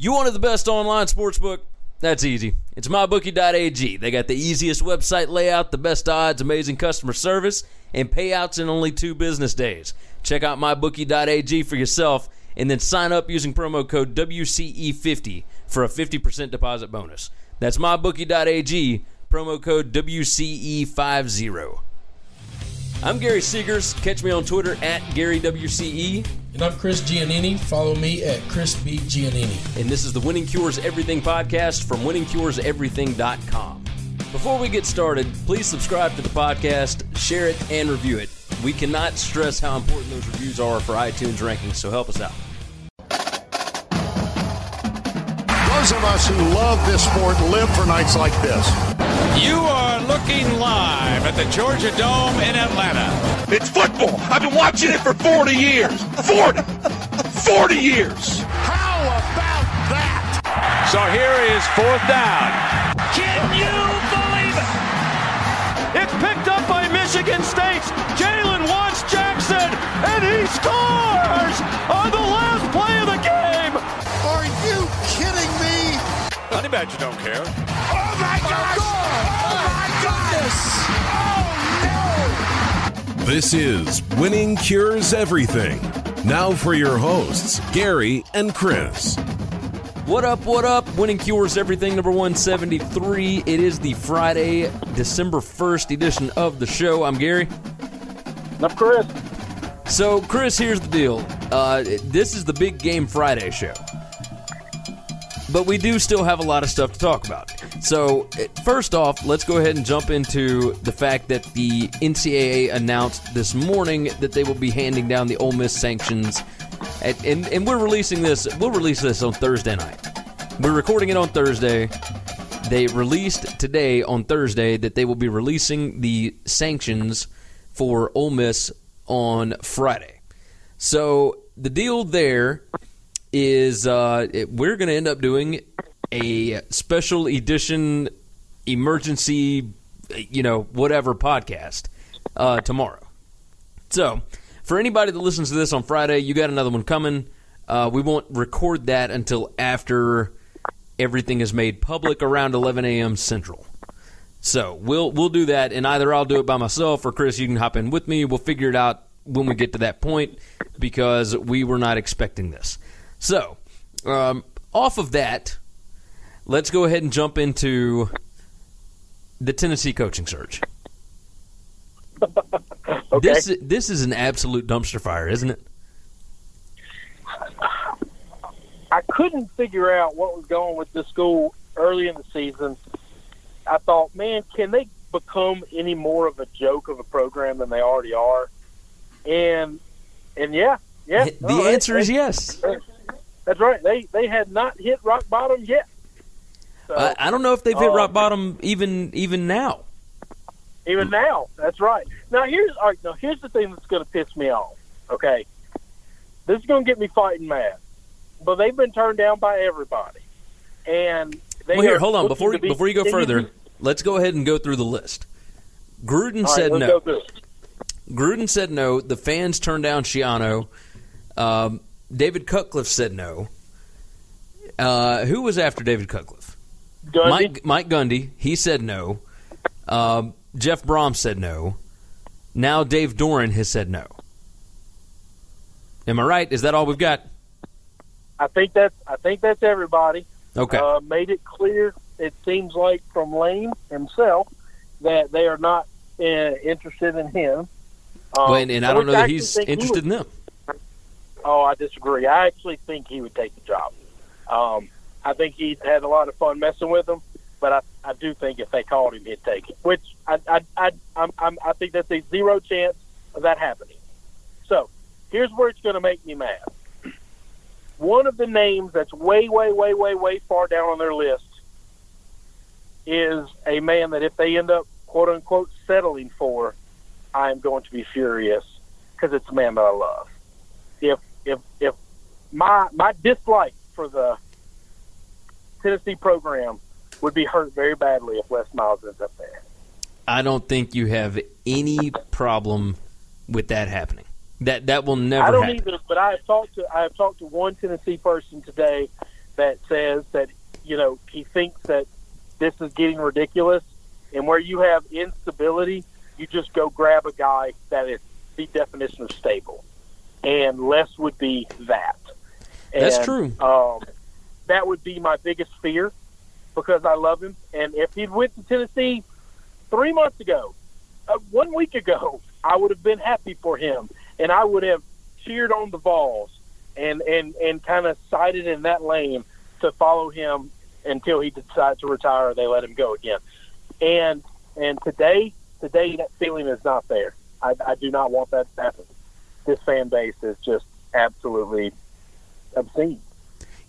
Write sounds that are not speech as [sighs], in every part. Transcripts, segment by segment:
You wanted the best online sportsbook? That's easy. It's mybookie.ag. They got the easiest website layout, the best odds, amazing customer service, and payouts in only two business days. Check out mybookie.ag for yourself and then sign up using promo code WCE50 for a 50% deposit bonus. That's mybookie.ag, promo code WCE50. I'm Gary Seegers. Catch me on Twitter at GaryWCE. And I'm Chris Giannini. Follow me at Chris B. Giannini. And this is the Winning Cures Everything podcast from winningcureseverything.com. Before we get started, please subscribe to the podcast, share it, and review it. We cannot stress how important those reviews are for iTunes rankings, so help us out. Those of us who love this sport live for nights like this. You are looking live at the Georgia Dome in Atlanta. It's football. I've been watching it for 40 years. 40. 40 years. How about that? So here is fourth down. Can you believe it? It's picked up by Michigan State's Jalen Watts Jackson, and he scores Honey Badger don't care. Oh my gosh! Oh my goodness! Oh no! This is Winning Cures Everything. Now for your hosts, Gary and Chris. What up, what up? Winning Cures Everything number 173. It is the Friday, December 1st edition of the show. I'm Gary. I'm Chris. So, Chris, here's the deal. Uh, this is the Big Game Friday show. But we do still have a lot of stuff to talk about. So, eh, first off, let's go ahead and jump into the fact that the NCAA announced this morning that they will be handing down the Ole Miss sanctions. And, and, and we're releasing this, we'll release this on Thursday night. We're recording it on Thursday. They released today on Thursday that they will be releasing the sanctions for Ole Miss on Friday. So the deal there is uh, it, we're going to end up doing a special edition emergency, you know, whatever podcast uh, tomorrow. So for anybody that listens to this on Friday, you got another one coming. Uh, we won't record that until after everything is made public around 11 a.m. Central. So we'll we'll do that, and either I'll do it by myself or Chris, you can hop in with me. We'll figure it out when we get to that point because we were not expecting this. So um, off of that, let's go ahead and jump into the Tennessee coaching search. [laughs] Okay. This this is an absolute dumpster fire, isn't it? I couldn't figure out what was going with the school early in the season. I thought, man, can they become any more of a joke of a program than they already are? And and yeah, yeah. The no, answer is yes. That's right. They they had not hit rock bottom yet. So, I, I don't know if they've hit uh, rock bottom even even now. Even now, that's right. Now here's all right, now here's the thing that's going to piss me off. Okay, this is going to get me fighting mad, but they've been turned down by everybody, and they Well, here, hold on. Before be- before you go Can Let's go ahead and go through the list. Gruden right, said no. Gruden said no. The fans turned down Schiano. Um, David Cutcliffe said no. Uh, who was after David Cutcliffe? Gundy? Mike Mike Gundy. He said no. Um, Jeff Brohm said no. Now Dave Doeren has said no. Am I right? Is that all we've got? I think that's I think that's everybody. Okay. Uh, made it clear. It seems like from Lane himself that they are not uh, interested in him. Um, Well, and, and I don't know that he's think he interested in them. Oh, I disagree. I actually think he would take the job. Um, I think he'd had a lot of fun messing with them, but I, I do think if they called him, he'd take it. Which I I I I'm, I'm, I think that's a zero chance of that happening. So here's where it's going to make me mad. one of the names that's way, way, way, way, way far down on their list is a man that if they end up quote unquote settling for, I'm going to be furious because it's a man that I love. If if if my my dislike for the Tennessee program would be hurt very badly if Les Miles ends up there. I don't think you have any problem with that happening. That that will never. I don't happen. either, but I have talked to I have talked to one Tennessee person today that says that you know he thinks that this is getting ridiculous, and where you have instability, you just go grab a guy that is the definition of stable, and Les would be that. That's true. Um, that would be my biggest fear because I love him, and if he'd went to Tennessee three months ago, uh, one week ago, I would have been happy for him, and I would have cheered on the Vols and and and kind of sided in that lane to follow him until he decides to retire or they let him go again. And and today, today that feeling is not there. I, I do not want that to happen. This fan base is just absolutely obscene.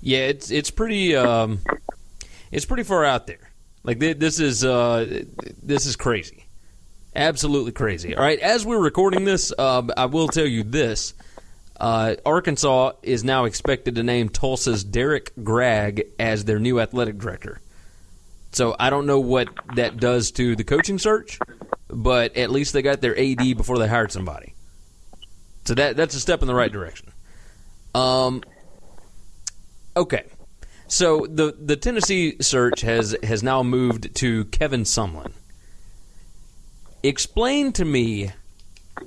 Yeah, it's it's pretty um, it's pretty far out there. Like th- this is uh, this is crazy, absolutely crazy. All right, as we're recording this, uh, I will tell you this: uh, Arkansas is now expected to name Tulsa's Derrick Gragg as their new athletic director. So I don't know what that does to the coaching search, but at least they got their AD before they hired somebody. So that that's a step in the right direction. Um, Okay. So the the Tennessee search has has now moved to Kevin Sumlin. Explain to me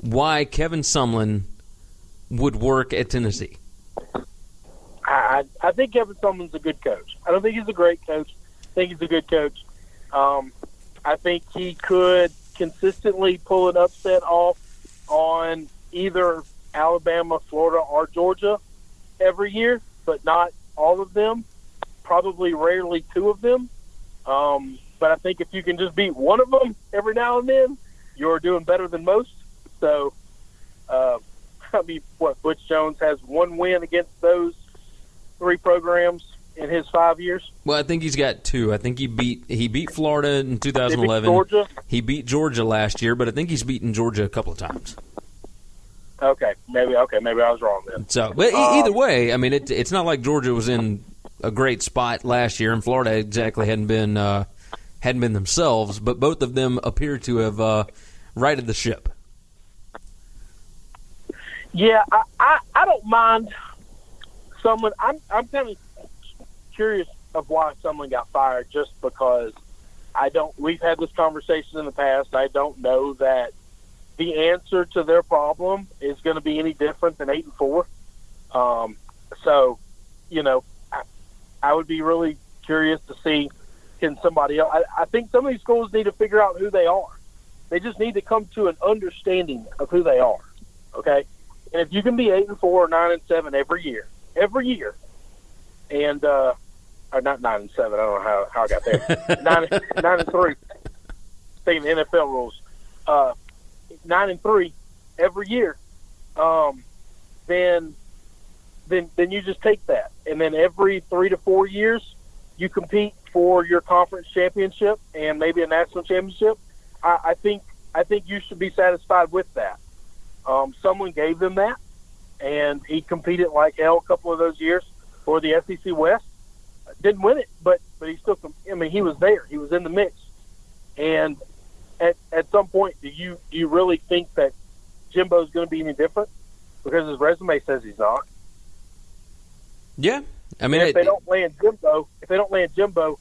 why Kevin Sumlin would work at Tennessee. I, I think Kevin Sumlin's a good coach. I don't think he's a great coach. I think he's a good coach. Um, I think he could consistently pull an upset off on either Alabama, Florida, or Georgia every year, but not all of them. Probably rarely two of them. Um, but I think if you can just beat one of them every now and then, you're doing better than most. So, uh, [laughs] I mean, what Butch Jones has one win against those three programs in his five years. Well, I think he's got two. I think he beat he beat Florida in 2011. Georgia? He beat Georgia last year, but I think he's beaten Georgia a couple of times. Okay, maybe okay, maybe I was wrong then. So, but Um, either way, I mean, it, it's not like Georgia was in a great spot last year, and Florida exactly hadn't been uh, hadn't been themselves. But both of them appear to have uh, righted the ship. Yeah, I, I, I don't mind someone. I'm I'm kind of curious of why Sumlin got fired just because I don't. We've had this conversation in the past. I don't know that the answer to their problem is going to be any different than eight and four. Um, so, you know, I, I would be really curious to see can somebody else. I, I think some of these schools need to figure out who they are. They just need to come to an understanding of who they are. Okay, and if you can be eight and four or nine and seven every year, every year, and uh, or not nine and seven, I don't know how, how I got there. [laughs] nine nine and three. Of NFL rules, uh, nine and three every year, um, then then then you just take that, and then every three to four years, you compete for your conference championship and maybe a national championship. I, I think I think you should be satisfied with that. Um, Sumlin gave them that, and he competed like hell a couple of those years for the SEC West. Didn't win it, but but he still. I mean, he was there. He was in the mix, and at at some point, do you do you really think that Jimbo's going to be any different? Because his resume says he's not. Yeah, I mean, And if it- they don't land Jimbo, if they don't land Jimbo,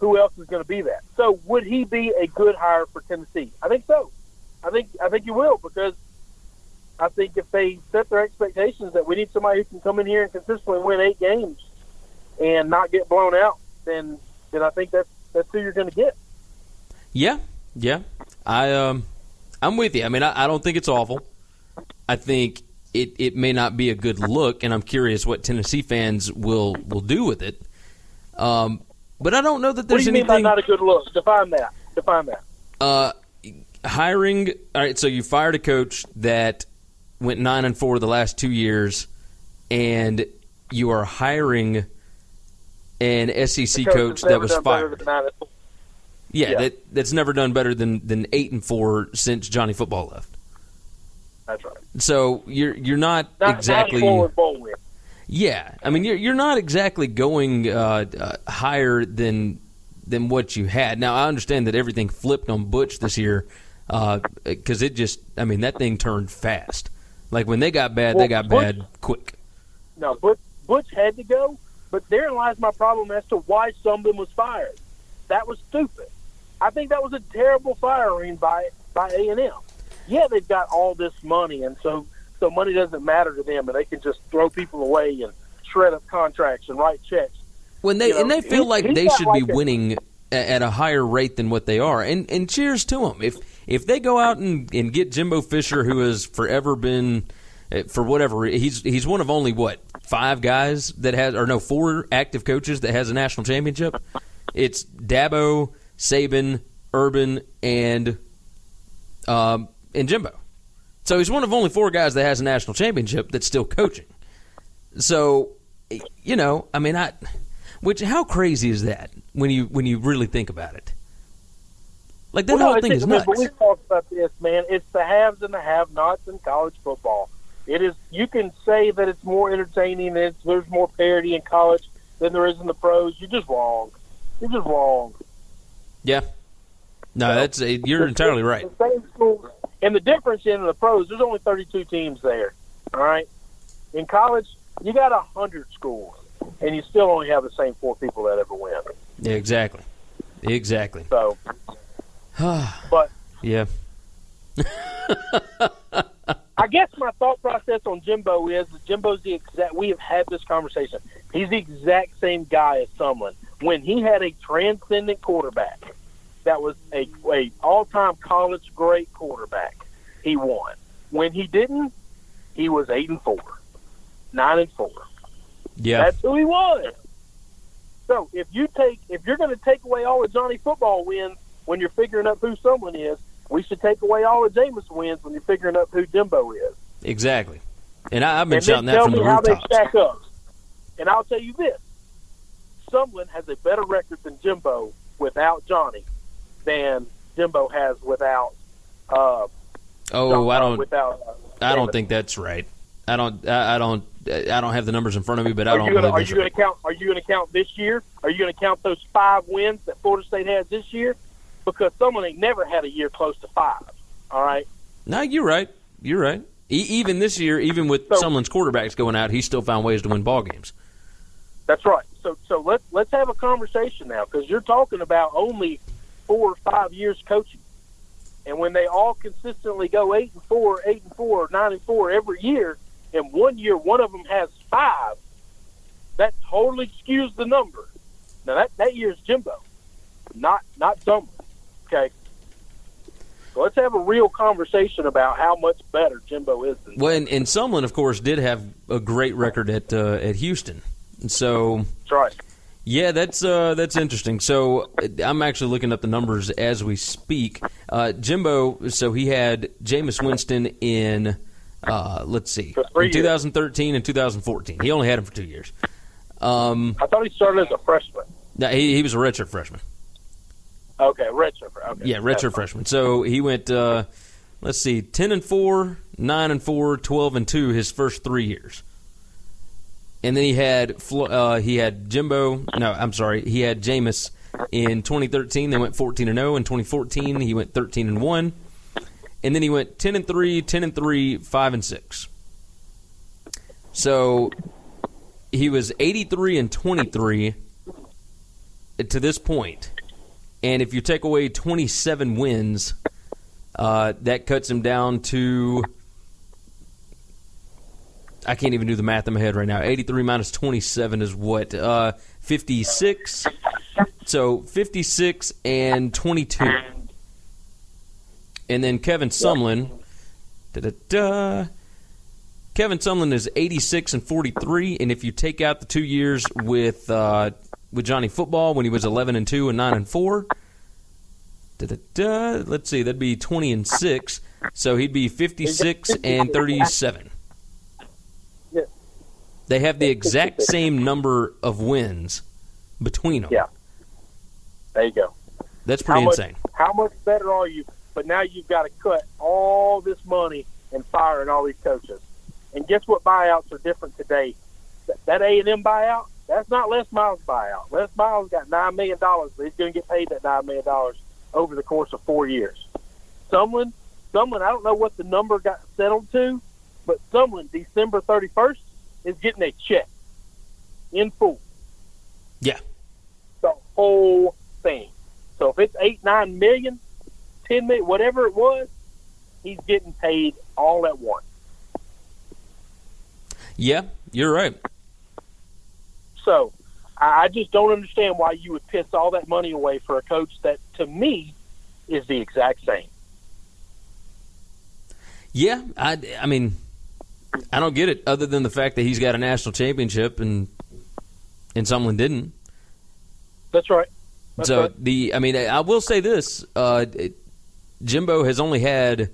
who else is going to be that? So would he be a good hire for Tennessee? I think so. I think I think he will because I think if they set their expectations that we need somebody who can come in here and consistently win eight games and not get blown out, then then I think that's that's who you're going to get. Yeah, yeah. I um, I'm with you. I mean, I, I don't think it's awful. I think it, it may not be a good look, and I'm curious what Tennessee fans will will do with it. Um, but I don't know that What do there's you mean by anything. not a good look? Define that. Define that. Uh, hiring. All right, so you fired a coach that went nine and four the last two years, and you are hiring an SEC Coach coach that was fired. than nine and four. Yeah, Yeah. that that's never done better than than eight and four since Johnny Football left. That's right. So you're you're not Nine, exactly. nine and four with bowl win. Yeah, I mean you're you're not exactly going uh, uh, higher than than what you had. Now I understand that everything flipped on Butch this year because it just I mean that thing turned fast. Like when they got bad, they got Butch- bad quick. No, Butch, Butch had to go, but therein lies my problem as to why Sumlin was fired. That was stupid. I think that was a terrible firing by by A and M. Yeah, they've got all this money, and so so money doesn't matter to them, and they can just throw people away and shred up contracts and write checks. When they You know, and they feel he- like they should like be a- winning at a higher rate than what they are, and and cheers to them. If if they go out and, and get Jimbo Fisher, who has forever been eh, for whatever he's he's one of only what five guys that has or no four active coaches that has a national championship. It's Dabo, Saban, Urban, and um, and Jimbo. So he's one of only four guys that has a national championship that's still coaching. So, you know, I mean, I, which how crazy is that when you when you really think about it? Like that Well, no, whole I thing is nuts. We've talked about this, man. It's the haves and the have-nots in college football. It is. You can say that it's more entertaining. It's there's more parity in college than there is in the pros. You're just wrong. You're just wrong. Yeah, no, that's you're entirely right. Same schools, and the difference in the pros, there's only 32 teams there. All right. In college, you got a hundred schools, and you still only have the same four people that ever win. Yeah, exactly, exactly. So, [sighs] but Yeah, I guess my thought process on Jimbo is Jimbo's the exact. We have had this conversation. He's the exact same guy as Sumlin. When he had a transcendent quarterback, that was a, a all time college great quarterback, he won. When he didn't, he was eight and four, nine and four. yeah, That's who he was. So if you take if you're going to take away all the Johnny football wins when you're figuring up who someone is, we should take away all the Jameis wins when you're figuring up who Jimbo is. exactly. And I, I've been and shouting that tell from me the how they rooftops. stack up. And I'll tell you this: Sumlin has a better record than Jimbo without Johnny than Jimbo has without. Uh, Oh, I don't. Without, uh, I don't think that's right. I don't. I, I don't. I don't have the numbers in front of me, but I don't gonna believe are you gonna count are you gonna count this year? Are you gonna count those five wins that Florida State has this year? Because Sumlin ain't never had a year close to five. All right. No, you're right. You're right. E- even this year, even with So- Sumlin's quarterbacks going out, he still found ways to win ball games. That's right. So so let's let's have a conversation now because you're talking about only four or five years coaching, and when they all consistently go eight and four, eight and four, nine and four every year, and one year one of them has five, that totally skews the number. Now that that year's Jimbo, not not Sumlin. Okay. So let's have a real conversation about how much better Jimbo is than Well, and, and Sumlin, of course, did have a great record at uh, at Houston. So, That's right. yeah, that's uh, that's interesting. So, I'm actually looking up the numbers as we speak. Uh, Jimbo, so he had Jameis Winston in, uh, let's see, in years. 2013 and 2014. He only had him for two years. Um, I thought he started as a freshman. no, he, he was a redshirt freshman. Okay, redshirt. Okay. Yeah, redshirt freshman. So he went, uh, let's see, 10 and 4, 9 and 4, 12 and 2 his first three years. And then he had uh, he had Jimbo. No, I'm sorry. He had Jameis in 2013. They went 14 and 0. In 2014, he went 13 and 1. And then he went 10 and 3, 10 and 3, 5 and 6. So he was 83 and 23 to this point. And if you take away 27 wins, uh, that cuts him down to. I can't even do the math in my head right now. 83 minus 27 is what? Uh, 56. So 56 and 22. And then Kevin Sumlin. Da-da-da. Kevin Sumlin is 86 and 43. And if you take out the two years with uh, with Johnny Football when he was 11 and 2 and 9 and 4. Da-da-da. Let's see, that'd be 20 and 6. So he'd be 56 and 37. They have the exact same number of wins between them. Yeah. There you go. That's pretty how much, insane. How much better are you? But now you've got to cut all this money and firing all these coaches. And guess what? Buyouts are different today. That A and M buyout, that's not Les Miles' buyout. Les Miles got nine million dollars, but he's going to get paid that nine million dollars over the course of four years. Sumlin, Sumlin, I don't know what the number got settled to, but Sumlin, December thirty first, is getting a check in full. Yeah. The whole thing. So if it's eight, nine million, ten million, whatever it was, he's getting paid all at once. Yeah, you're right. So I just don't understand why you would piss all that money away for a coach that, to me, is the exact same. Yeah, I, I mean, I don't get it. Other than the fact that he's got a national championship and and Sumlin didn't. That's right. That's so right. the, I mean, I will say this: uh, Jimbo has only had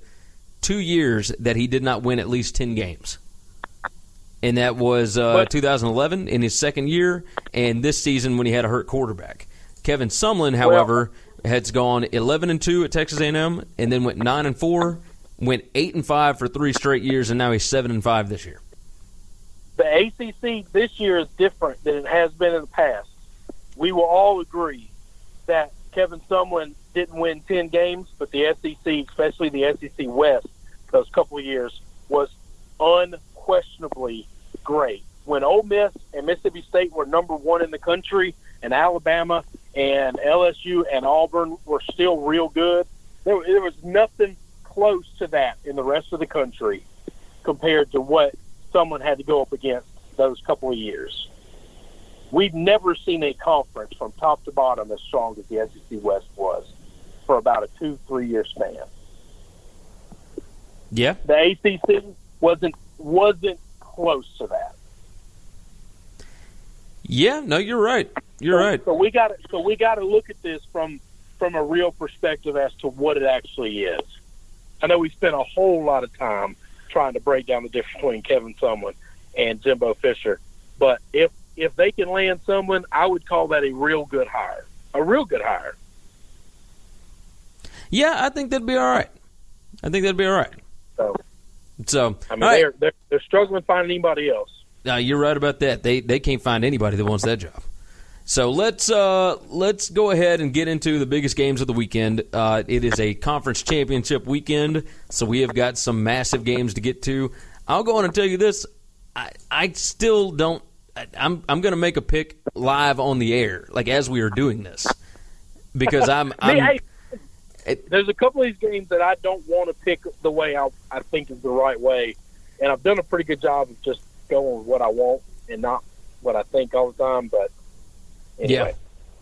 two years that he did not win at least ten games and that was uh, 2011 in his second year, and this season when he had a hurt quarterback. Kevin Sumlin, however, well, has gone 11 and two at Texas A&M, and then went nine and four, went eight and five for three straight years, and now he's seven and five this year. The ACC this year is different than it has been in the past. We will all agree that Kevin Sumlin didn't win 10 games, but the SEC, especially the SEC West, those couple of years, was unquestionably great. When Ole Miss and Mississippi State were number one in the country, and Alabama and LSU and Auburn were still real good, there, there was nothing close to that in the rest of the country compared to what Sumlin had to go up against those couple of years. We've never seen a conference from top to bottom as strong as the SEC West was for about a two, three year span. Yeah. The ACC wasn't wasn't close to that. Yeah, no, you're right. You're so, right. So we got to so we got to look at this from from a real perspective as to what it actually is. I know we spent a whole lot of time trying to break down the difference between Kevin Sumlin and Jimbo Fisher, but if if they can land Sumlin, I would call that a real good hire. A real good hire. Yeah, I think that'd be all right. I think that'd be all right. So, so I mean, right. they're, they're they're struggling finding anybody else. Uh, you're right about that. They they can't find anybody that wants that job. So let's uh, let's go ahead and get into the biggest games of the weekend. Uh, it is a conference championship weekend, so we have got some massive games to get to. I'll go on and tell you this: I, I still don't. I, I'm I'm going to make a pick live on the air, like as we are doing this, because I'm. [laughs] I'm hey, it, there's a couple of these games that I don't want to pick the way I I think is the right way, and I've done a pretty good job of just going with what I want and not what I think all the time. But anyway. yeah,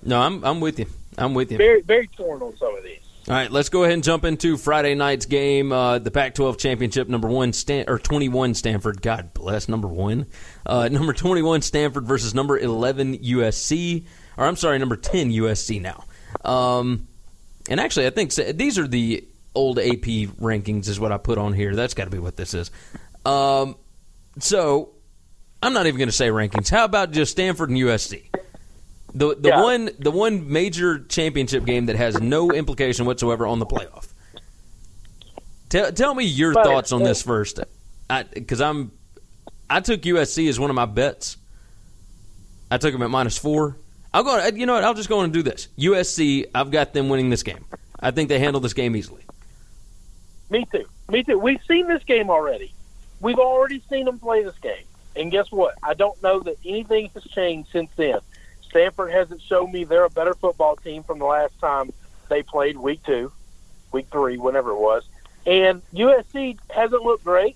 no, I'm I'm with you. I'm with you. Very very torn on some of these. All right, let's go ahead and jump into Friday night's game, uh, the Pac-12 championship, number one Stan- or 21 Stanford. God bless number one, uh, [laughs] number 21 Stanford versus number 11 USC, or I'm sorry, number 10 USC now. Um, and actually, I think these are the old AP rankings, is what I put on here. That's got to be what this is. Um, so I'm not even going to say rankings. How about just Stanford and USC? The the Yeah. one the one major championship game that has no implication whatsoever on the playoff. Tell tell me your But- thoughts on this first, because I'm I took USC as one of my bets. I took them at minus four. I'll go. Uh, you know what? I'll just go on and do this. USC. I've got them winning this game. I think they handle this game easily. Me too. Me too. We've seen this game already. We've already seen them play this game. And guess what? I don't know that anything has changed since then. Stanford hasn't shown me they're a better football team from the last time they played week two, week three, whenever it was. And USC hasn't looked great,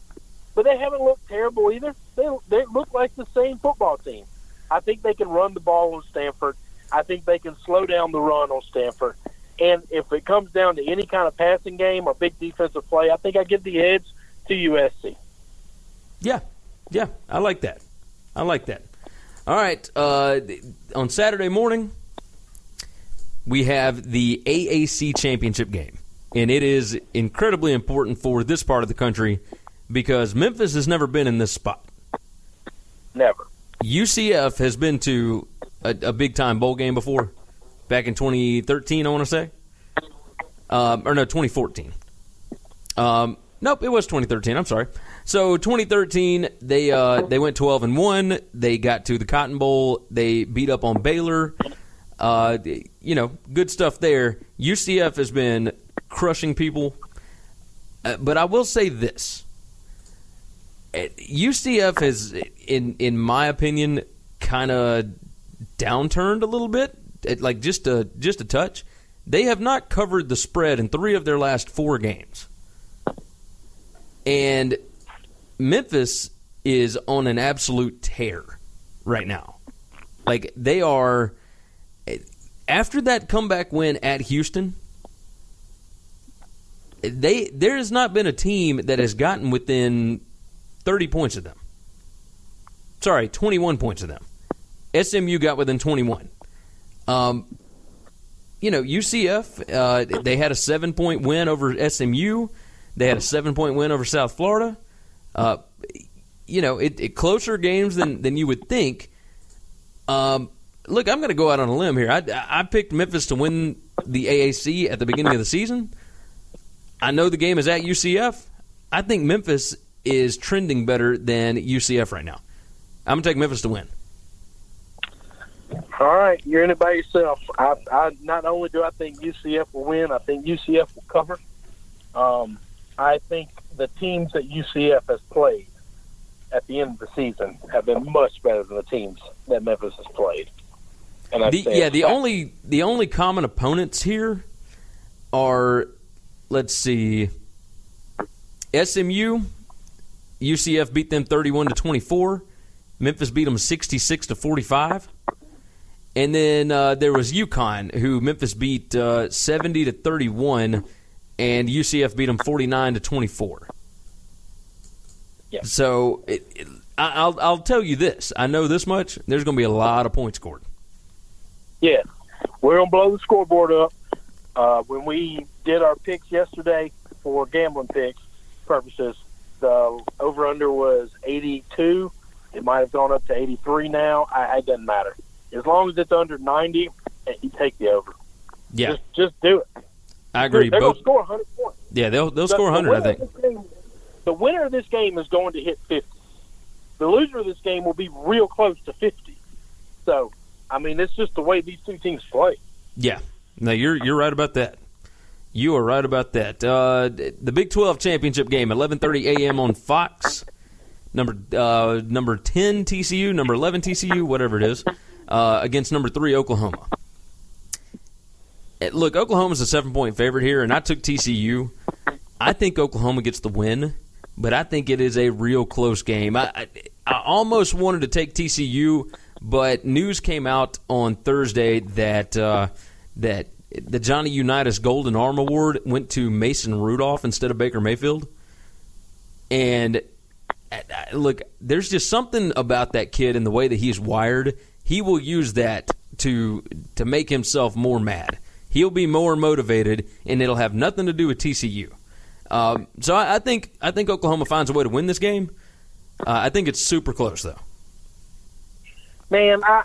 but they haven't looked terrible either. They, they look like the same football team. I think they can run the ball on Stanford. I think they can slow down the run on Stanford. And if it comes down to any kind of passing game or big defensive play, I think I give the edge to USC. Yeah, yeah, I like that. I like that. All right, uh, on Saturday morning, we have the AAC championship game, and it is incredibly important for this part of the country because Memphis has never been in this spot. Never. UCF has been to a, a big time bowl game before, back in 2013, I want to say, um, or no, 2014. Um, nope, it was 2013. I'm sorry. So 2013, they uh, they went 12 and one. They got to the Cotton Bowl. They beat up on Baylor. Uh, you know, good stuff there. UCF has been crushing people, uh, but I will say this: UCF has, in in my opinion, kind of downturned a little bit, like just a just a touch. They have not covered the spread in three of their last four games, and Memphis is on an absolute tear right now. Like they are after that comeback win at Houston. They there has not been a team that has gotten within 30 points of them. Sorry, 21 points of them. SMU got within 21. Um, you know, UCF, uh, they had a seven point win over SMU. They had a seven point win over South Florida. Uh, you know, it, it, closer games than, than you would think. Um, look, I'm going to go out on a limb here. I, I picked Memphis to win the AAC at the beginning of the season. I know the game is at UCF. I think Memphis is trending better than UCF right now. I'm going to take Memphis to win. All right, you're in it by yourself. I, I not only do I think UCF will win, I think UCF will cover. Um, I think the teams that UCF has played at the end of the season have been much better than the teams that Memphis has played. And the, yeah, the only the only common opponents here are, let's see, SMU UCF beat them 31 to 24. Memphis beat them 66 to 45. And then uh, there was UConn, who Memphis beat uh, 70 to 31, and UCF beat them 49 to 24. Yeah. So it, it, I'll I'll tell you this: I know this much. There's going to be a lot of points scored. Yeah, we're going to blow the scoreboard up. Uh, when we did our picks yesterday for gambling picks purposes, the over under was 82. It might have gone up to 83 now. I, it doesn't matter. As long as it's under 90, eh, you take the over. Yeah. Just, just do it. I agree. They're, they're score 100 points. Yeah, they'll, they'll the, score 100, I think. Game, the winner of this game is going to hit 50. The loser of this game will be real close to 50. So, I mean, it's just the way these two teams play. Yeah. No, you're you're right about that. You are right about that. Uh, the Big 12 championship game, 11:30 a.m. on Fox. Number uh, number 10 TCU, number 11 TCU, whatever it is, uh, against number three Oklahoma. Eh, look, Oklahoma's a seven point favorite here, and I took TCU. I think Oklahoma gets the win, but I think it is a real close game. I, I, I almost wanted to take TCU, but news came out on Thursday that uh, that the Johnny Unitas Golden Arm Award went to Mason Rudolph instead of Baker Mayfield. And look, there's just something about that kid and the way that he's wired. He will use that to to make himself more mad. He'll be more motivated, and it'll have nothing to do with TCU. Um, so I, I, think I think Oklahoma finds a way to win this game. Uh, I think it's super close, though. Man, I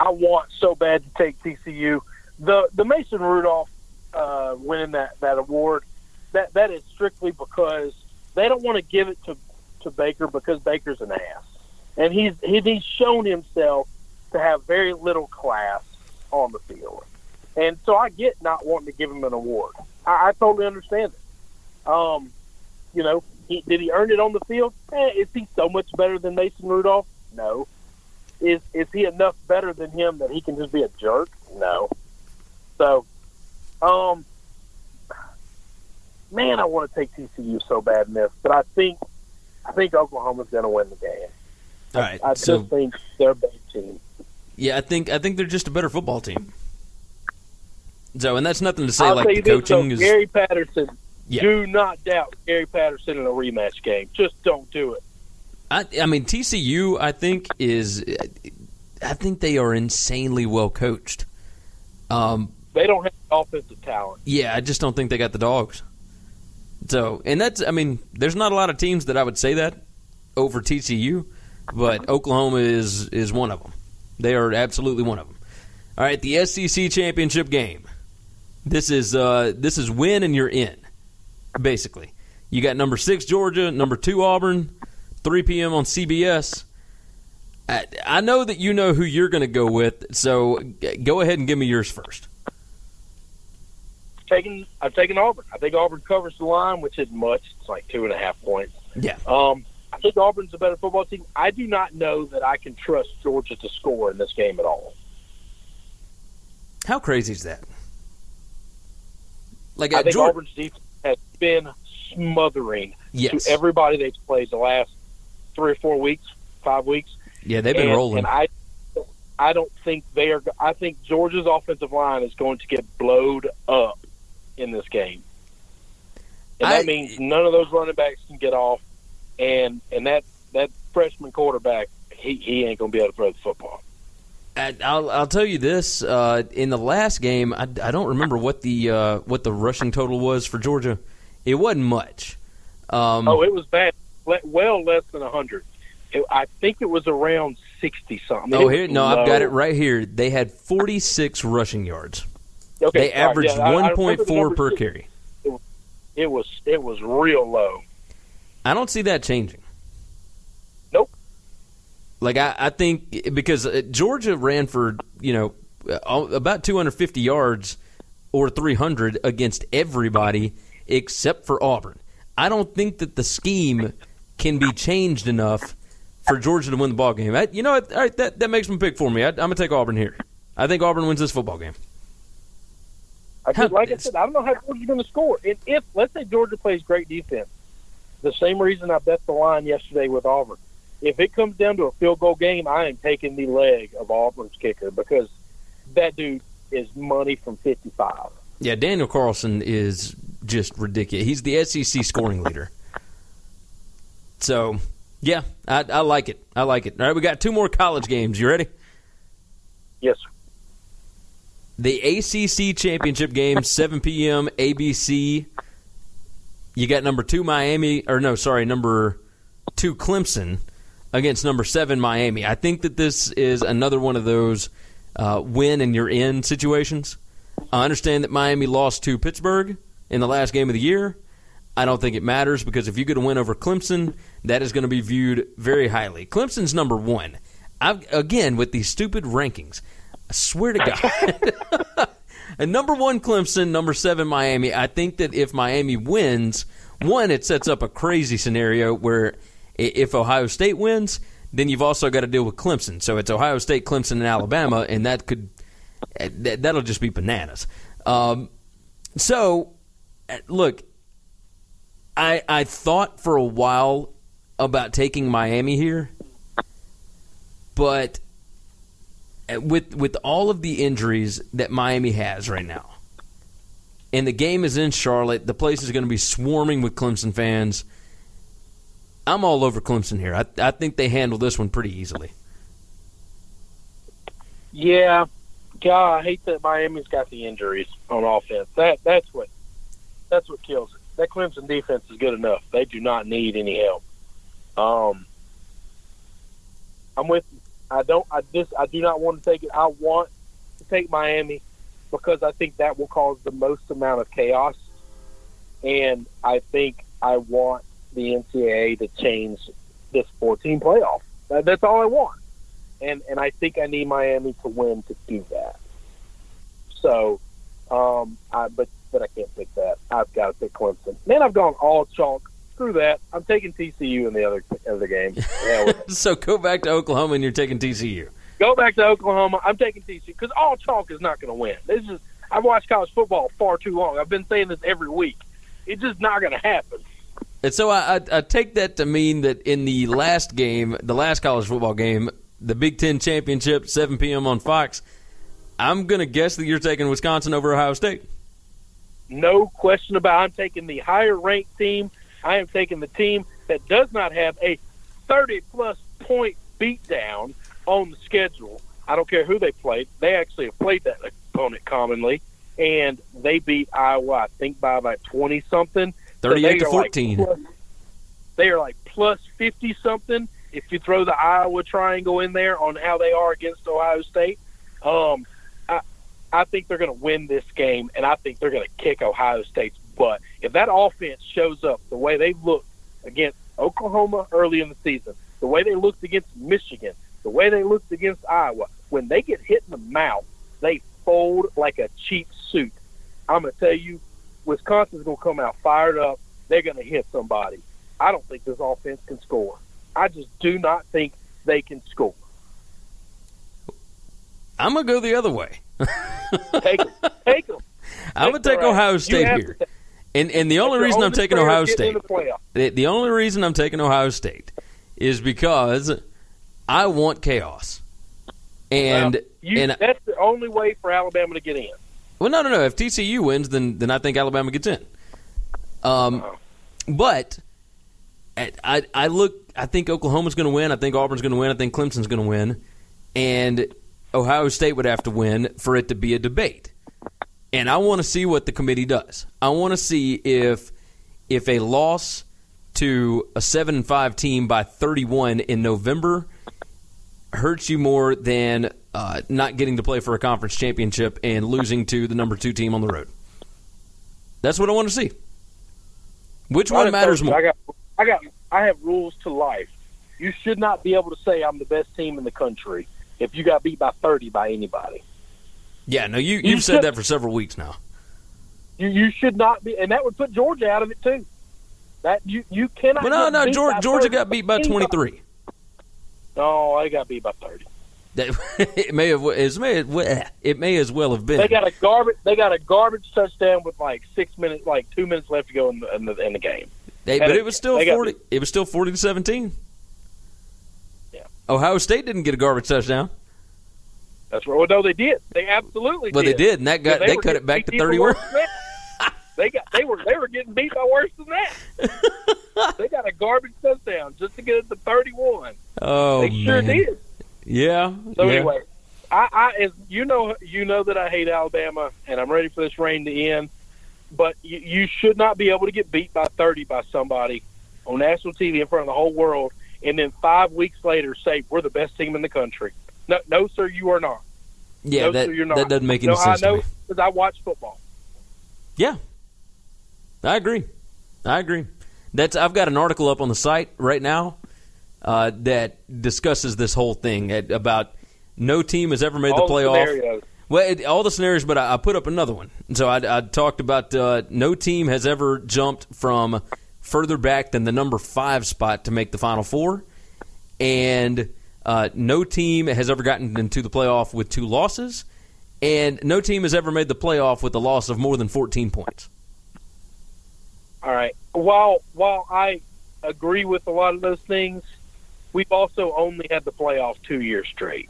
I want so bad to take TCU the the Mason Rudolph uh, winning that that award that that is strictly because they don't want to give it to to Baker because Baker's an ass, and he's he's shown himself to have very little class on the field, and so I get not wanting to give him an award. I, I totally understand it. Um, you know, he, did he earn it on the field? Eh, is he so much better than Mason Rudolph? No. Is is he enough better than him that he can just be a jerk? No. So, um, man, I want to take TCU so bad in this, but I think I think Oklahoma's going to win the game. All right, I, I so, just think they're a better team. Yeah, I think I think they're just a better football team. So, and that's nothing to say I'll like the this, coaching so is. Gary Patterson. Yeah. Do not doubt Gary Patterson in a rematch game. Just don't do it. I, I mean, TCU, I think is, I think they are insanely well coached. Um, they don't have offensive talent. Yeah, I just don't think they got the dogs. So, and that's, I mean, there's not a lot of teams that I would say that over TCU. but Oklahoma is is one of them. They are absolutely one of them. All right, the SEC championship game. This is uh, this is win and you're in. Basically, you got number six Georgia, number two Auburn, 3 p.m. on CBS. I, I know that you know who you're going to go with, so go ahead and give me yours first. Taking, I've taken Auburn. I think Auburn covers the line, which isn't much. It's like two and a half points. Yeah. Um, I think Auburn's a better football team. I do not know that I can trust Georgia to score in this game at all. How crazy is that? Like I think Georgia, Auburn's defense has been smothering Yes. to everybody they've played the last three or four weeks, five weeks. yeah, they've been and, rolling. And I, I don't think they are. I think Georgia's offensive line is going to get blowed up in this game, and that I- means none of those running backs can get off, and and that that freshman quarterback, he he ain't going to be able to throw the football. I- I'll, I'll tell you this: uh, in the last game, I, I don't remember what the uh, what the rushing total was for Georgia. It wasn't much. Um, Oh, it was bad. Well, less than hundred. I think it was around sixty something. oh, here, no, I've got it right here. They had 46 rushing yards. Okay, They all right, averaged yeah, remember the 1.4 per carry. It was it was real low. I don't see that changing. Like I, I think because uh, Georgia ran for you know uh, about 250 yards or 300 against everybody except for Auburn. I don't think that the scheme can be changed enough for Georgia to win the ball game. I, you know? All right, that that makes me pick for me. I, I'm gonna take Auburn here. I think Auburn wins this football game. I like I said, I don't know how Georgia's going to score. And if let's say Georgia plays great defense, the same reason I bet the line yesterday with Auburn. If it comes down to a field goal game, I am taking the leg of Auburn's kicker because that dude is money from fifty-five. Yeah, Daniel Carlson is just ridiculous. He's the SEC scoring leader. So, yeah, I, I like it. I like it. All right, we got two more college games. You ready? Yes, sir. The ACC championship game, 7 p.m. ABC. You got number two Miami, or no, sorry, number two Clemson against number seven Miami. I think that this is another one of those uh, win and you're in situations. I understand that Miami lost to Pittsburgh in the last game of the year. I don't think it matters because if you get a win over Clemson, that is going to be viewed very highly. Clemson's number one. I've, again, with these stupid rankings, I swear to God. [laughs] and number one, Clemson. Number seven, Miami. I think that if Miami wins, one, it sets up a crazy scenario where if Ohio State wins, then you've also got to deal with Clemson. So it's Ohio State, Clemson, and Alabama, and that could eh, that, that'll just be bananas. Um, so, eh, look, I I thought for a while about taking Miami here, but uh, with with all of the injuries that Miami has right now, and the game is in Charlotte, the place is going to be swarming with Clemson fans. I'm all over Clemson here. I, I think they handle this one pretty easily. Yeah, God, I hate that Miami's got the injuries on offense. That that's what that's what kills it. That Clemson defense is good enough. They do not need any help. Um, I'm with. you. I don't. I just. I do not want to take it. I want to take Miami because I think that will cause the most amount of chaos, and I think I want the NCAA to change this 14 playoff. That's all I want and and I think I need Miami to win to do that. So, um, I but but I can't pick that. I've got to pick Clemson. Man, I've gone all chalk. Screw that. I'm taking TCU in the other other game. Yeah, [laughs] so go back to Oklahoma and you're taking TCU. go back to Oklahoma. I'm taking TCU because all chalk is not going to win. This is I've watched college football far too long. I've been saying this every week. It's just not going to happen. And so I, I, I take that to mean that in the last game, the last college football game, the Big Ten championship, 7 p.m. on Fox, I'm going to guess that you're taking Wisconsin over Ohio State. No question about. it. I'm taking the higher ranked team. I am taking the team that does not have a 30 plus point beatdown on the schedule. I don't care who they played. They actually have played that opponent commonly, and they beat Iowa. I think by about 20 something. So 38 they to are like 14. plus- they are like plus 50 something if you throw the Iowa triangle in there on how they are against Ohio State, um, I, I think they're going to win this game, and I think they're going to kick Ohio State's butt. If that offense shows up the way they looked against Oklahoma early in the season, the way they looked against Michigan, the way they looked against Iowa, when they get hit in the mouth, they fold like a cheap suit. I'm going to tell you, Wisconsin's going to come out fired up. They're going to hit somebody. I don't think this offense can score. I just do not think they can score. I'm gonna go the other way. take them. Take them. [laughs] I'm gonna take Ohio State here. And and the only reason I'm taking Ohio State, the, the only reason I'm taking Ohio State is because I want chaos. And well, you, and that's the only way for Alabama to get in. Well, no, no, no. If TCU wins, then then I think Alabama gets in. Um, but I I look. I think Oklahoma's going to win. I think Auburn's going to win. I think Clemson's going to win, and Ohio State would have to win for it to be a debate. And I want to see what the committee does. I want to see if if a loss to a seven and five team by 31 in November hurts you more than uh, not getting to play for a conference championship and losing to the number two team on the road. That's what I want to see. Which one matters more? I got, I got, I have rules to life. You should not be able to say I'm the best team in the country if you got beat by 30 by anybody. Yeah, no, you, you've you said that for several weeks now. You, you should not be, and that would put Georgia out of it too. That you you cannot. Well, no, no, Georgia, Georgia got beat by 23. No, I got to be about 30. [laughs] it may have it may it may as well have been. They got a garbage they got a garbage touchdown with like six minutes, like two minutes left to go in the in the, in the game. They, but it was still forty. It was still forty to seventeen. Yeah. Ohio State didn't get a garbage touchdown. That's right. Well, no, they did. They absolutely. Well, did. they did, and that got they, they cut it back to thirty-one. They got they were they were getting beat by worse than that. [laughs] they got a garbage touchdown just to get it to thirty-one. Oh, they sure man. did. Yeah. So yeah. anyway, I, I as you know you know that I hate Alabama and I'm ready for this reign to end. But you, you should not be able to get beat by 30 by somebody on national TV in front of the whole world, and then five weeks later say we're the best team in the country. No, no, sir, you are not. Yeah, no, that, sir, you're not. that doesn't make any no, sense. I know because I watch football. Yeah, I agree. I agree. That's I've got an article up on the site right now uh, that discusses this whole thing at, about no team has ever made all the playoff. Scenarios. Well, it, all the scenarios, but I, I, put up another one. So I, I talked about uh, no team has ever jumped from further back than the number five spot to make the final four, and uh, no team has ever gotten into the playoff with two losses, and no team has ever made the playoff with a loss of more than 14 points. All right. While while I agree with a lot of those things, we've also only had the playoff two years straight.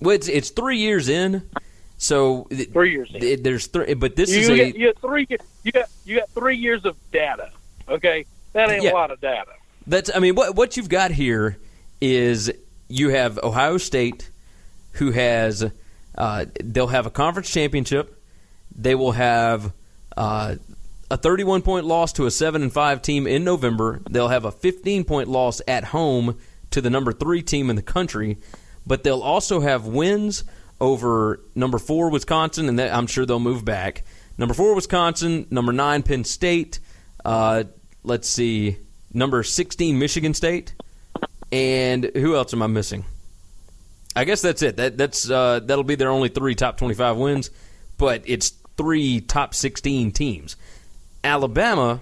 Well, it's, it's three years in, so three years. In. There's three, but this you is a you got three. You got you got three years of data. Okay, that ain't Yeah. a lot of data. That's I mean what what you've got here is you have Ohio State who has uh, they'll have a conference championship. They will have uh, a 31 point loss to a 7 and 5 team in November. They'll have a 15 point loss at home to the number 3 team in the country, but they'll also have wins over number 4 Wisconsin and that, I'm sure they'll move back. Number 4 Wisconsin, number 9 Penn State, uh, let's see, number 16 Michigan State, and who else am I missing? I guess that's it. That that's uh, that'll be their only three top 25 wins, but it's three top 16 teams. Alabama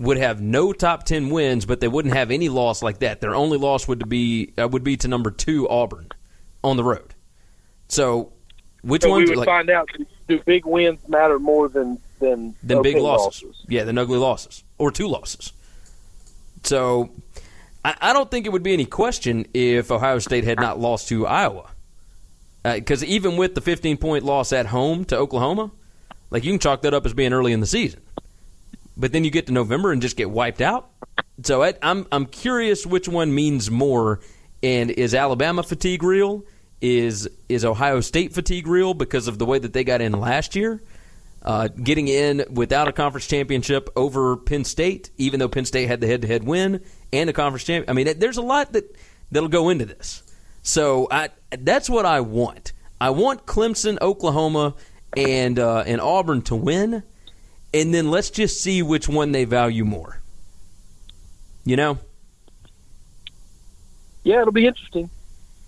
would have no top 10 wins, but they wouldn't have any loss like that. Their only loss would be uh, would be to number two Auburn on the road. So, which so one? we would find out do big wins matter more than than than big losses. losses? Yeah, than ugly losses or two losses. So, I, I don't think it would be any question if Ohio State had not lost to Iowa, because even with the 15 point loss at home to Oklahoma, like you can chalk that up as being early in the season. But then you get to November and just get wiped out. So I, I'm I'm curious which one means more. And is Alabama fatigue real? Is is Ohio State fatigue real because of the way that they got in last year? Uh, getting in without a conference championship over Penn State, even though Penn State had the head-to-head win, and a conference champion. I mean, there's a lot that that'll go into this. So I that's what I want. I want Clemson, Oklahoma, and uh, and Auburn to win, and then let's just see which one they value more. You know? Yeah, it'll be interesting.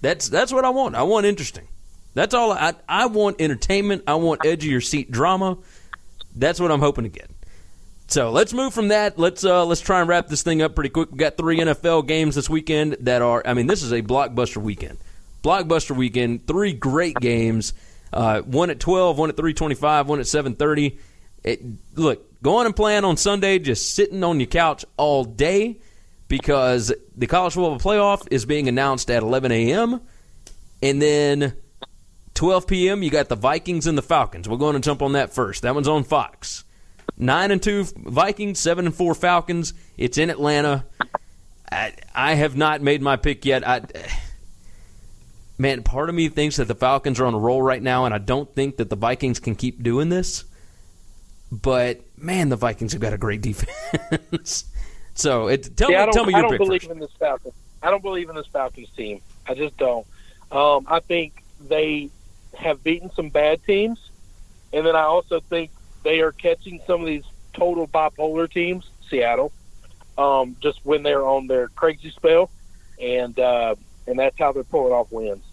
That's that's what I want. I want interesting. That's all. I I want entertainment. I want edge of your seat drama. That's what I'm hoping to get. So let's move from that. Let's uh, let's try and wrap this thing up pretty quick. We got three NFL games this weekend that are. I mean, this is a blockbuster weekend. Blockbuster weekend. Three great games. Uh, one at twelve, one at three twenty-five, one at seven thirty. Look, going and playing on Sunday, just sitting on your couch all day because the college football playoff is being announced at 11 a.m. and then 12 p.m. you got the Vikings and the Falcons. We're going to jump on that first. That one's on Fox. Nine and two Vikings, seven and four Falcons. It's in Atlanta. I, I have not made my pick yet. I, man, part of me thinks that the Falcons are on a roll right now, and I don't think that the Vikings can keep doing this. But man, the Vikings have got a great defense. [laughs] so it, tell yeah, me, tell me your I don't believe first. in this Falcons. I don't believe in this Falcons team. I just don't. Um, I think they have beaten some bad teams, and then I also think they are catching some of these total bipolar teams, Seattle, um, just when they're on their crazy spell, and uh, and that's how they're pulling off wins.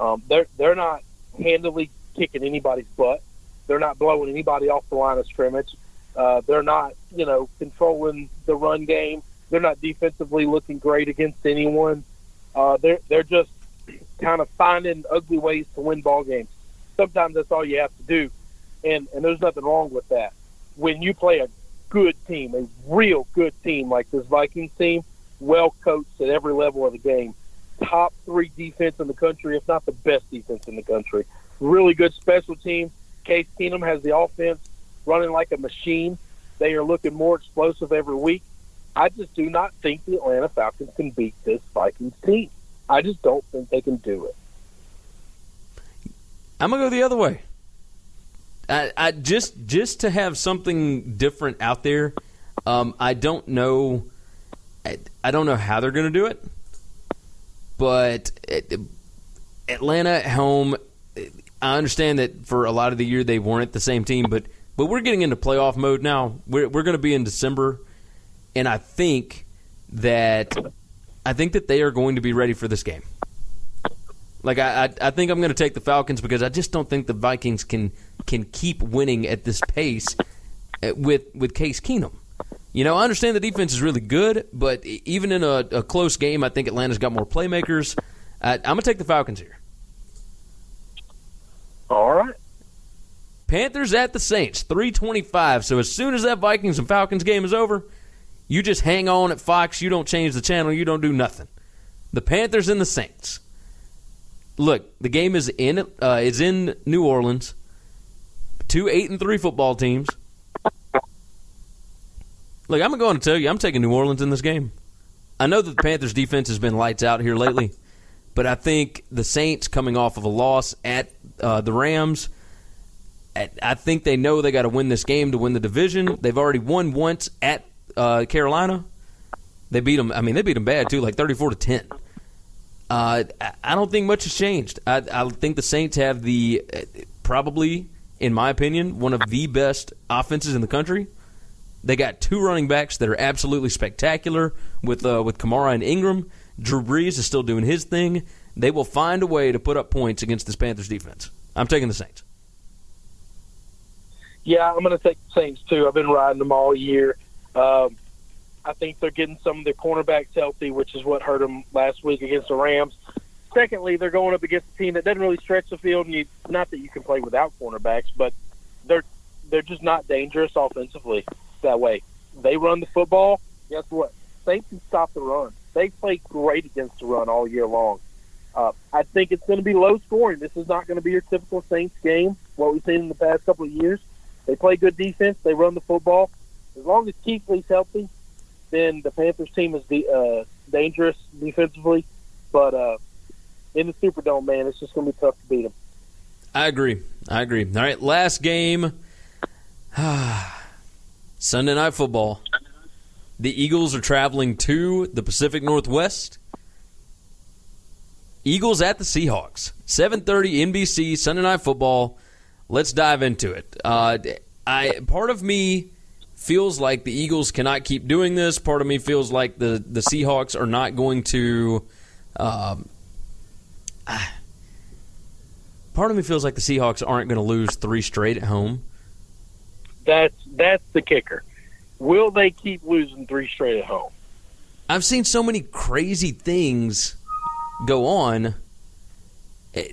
Um, they're they're not handily kicking anybody's butt. They're not blowing anybody off the line of scrimmage. Uh, they're not, you know, controlling the run game. They're not defensively looking great against anyone. Uh, they're they're just kind of finding ugly ways to win ball games. Sometimes that's all you have to do, and and there's nothing wrong with that. When you play a good team, a real good team like this Vikings team, well coached at every level of the game, top three defense in the country, if not the best defense in the country, really good special team. Case Keenum has the offense running like a machine. They are looking more explosive every week. I just do not think the Atlanta Falcons can beat this Vikings team. I just don't think they can do it. I'm gonna go the other way. I, I just just to have something different out there. Um, I don't know. I, I don't know how they're gonna do it, but it, Atlanta at home. I understand that for a lot of the year they weren't the same team, but but we're getting into playoff mode now. We're we're going to be in December, and I think that I think that they are going to be ready for this game. Like I, I, I think I'm going to take the Falcons because I just don't think the Vikings can can keep winning at this pace uh, with with Case Keenum. You know, I understand the defense is really good, but even in a, a close game, I think Atlanta's got more playmakers. I, I'm going to take the Falcons here. All right. Panthers at the Saints, 325. So as soon as that Vikings and Falcons game is over, you just hang on at Fox. You don't change the channel. You don't do nothing. The Panthers and the Saints. Look, the game is in uh, is in New Orleans. Two eight and three football teams. Look, I'm going to tell you, I'm taking New Orleans in this game. I know that the Panthers defense has been lights out here lately, but I think the Saints coming off of a loss at uh, the Rams. I think they know they got to win this game to win the division. They've already won once at uh, Carolina. They beat them. I mean, they beat them bad too, like thirty-four to ten. Uh, I don't think much has changed. I, I think the Saints have the probably, in my opinion, one of the best offenses in the country. They got two running backs that are absolutely spectacular with uh, with Kamara and Ingram. Drew Brees is still doing his thing. They will find a way to put up points against this Panthers defense. I'm taking the Saints. Yeah, I'm going to take the Saints too. I've been riding them all year. Um, I think they're getting some of their cornerbacks healthy, which is what hurt them last week against the Rams. Secondly, they're going up against a team that doesn't really stretch the field. And you, not that you can play without cornerbacks, but they're they're just not dangerous offensively that way. They run the football. Guess what? Saints can stop the run. They play great against the run all year long. Uh, I think it's going to be low scoring. This is not going to be your typical Saints game. What we've seen in the past couple of years. They play good defense. They run the football. As long as Kuechly's healthy, then the Panthers team is de- uh, dangerous defensively. But uh, in the Superdome, man, it's just going to be tough to beat them. I agree. I agree. All right, last game. [sighs] Sunday night football. The Eagles are traveling to the Pacific Northwest. Eagles at the Seahawks. 7:30 NBC Sunday Night Football. Let's dive into it. Uh, I part of me feels like the Eagles cannot keep doing this. Part of me feels like the the Seahawks are not going to. Um, ah, part of me feels like the Seahawks aren't going to lose three straight at home. That's that's the kicker. Will they keep losing three straight at home? I've seen so many crazy things go on eh,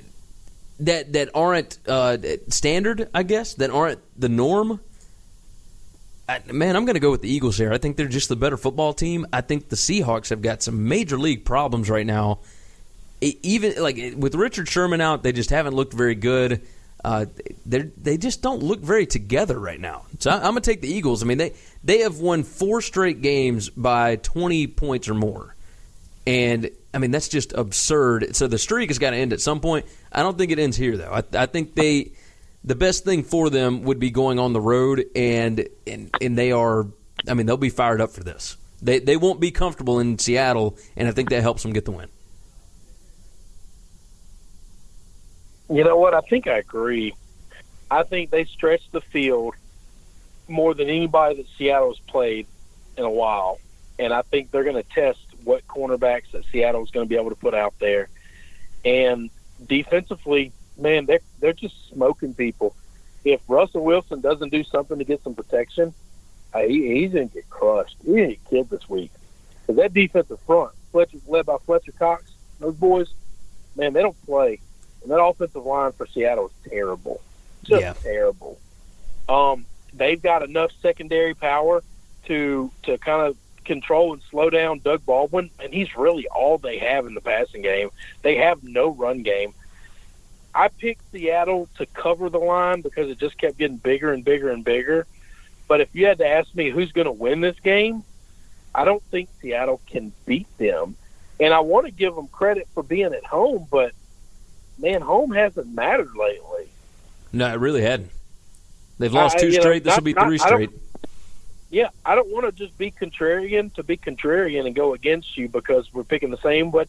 that that aren't uh, standard, I guess, that aren't the norm. I, man, I'm going to go with the Eagles here. I think they're just the better football team. I think the Seahawks have got some major league problems right now. It, even like with Richard Sherman out, they just haven't looked very good. Uh, they just don't look very together right now. So I, am going to take the Eagles. I mean they they have won four straight games by 20 points or more, and I mean that's just absurd. So the streak has got to end at some point. I don't think it ends here though. I, I think they the best thing for them would be going on the road and and and they are. I mean they'll be fired up for this. They they won't be comfortable in Seattle, and I think that helps them get the win. You know what? I think I agree. I think they stretched the field more than anybody that Seattle's played in a while, and I think they're going to test what cornerbacks that Seattle's going to be able to put out there. And defensively, man, they're they're just smoking people. If Russell Wilson doesn't do something to get some protection, uh, he, he's going to get crushed. To get killed this week. Because that defensive front, Fletcher, led by Fletcher Cox, those boys, man, they don't play. And that offensive line for Seattle is terrible. Just yeah. terrible. Um, they've got enough secondary power to to kind of control and slow down Doug Baldwin, and he's really all they have in the passing game. They have no run game. I picked Seattle to cover the line because it just kept getting bigger and bigger and bigger. But if you had to ask me who's going to win this game, I don't think Seattle can beat them. And I want to give them credit for being at home, but man, home hasn't mattered lately. No, it really hadn't. They've lost two straight. This will be three straight. yeah, I don't want to just be contrarian to be contrarian and go against you because we're picking the same, but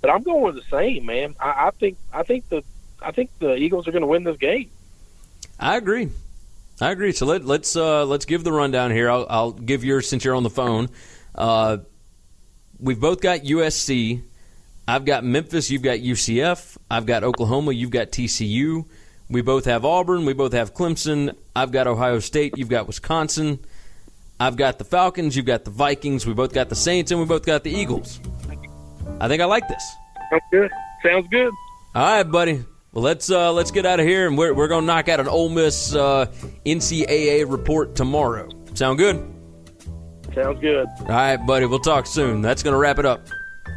but I'm going with the same, man. I, I think I think the I think the Eagles are going to win this game. I agree. I agree. So let, let's uh, let's give the rundown here. I'll, I'll give yours since you're on the phone. Uh, we've both got USC I've got Memphis, you've got UCF. I've got Oklahoma, you've got TCU. We both have Auburn, we both have Clemson. I've got Ohio State, you've got Wisconsin. I've got the Falcons, you've got the Vikings. We both got the Saints, and we both got the Eagles. I think I like this. Sounds good. Sounds good. All right, buddy. Well, let's uh, let's get out of here, and we're we're gonna knock out an Ole Miss uh, NCAA report tomorrow. Sound good? Sounds good. All right, buddy. We'll talk soon. That's gonna wrap it up.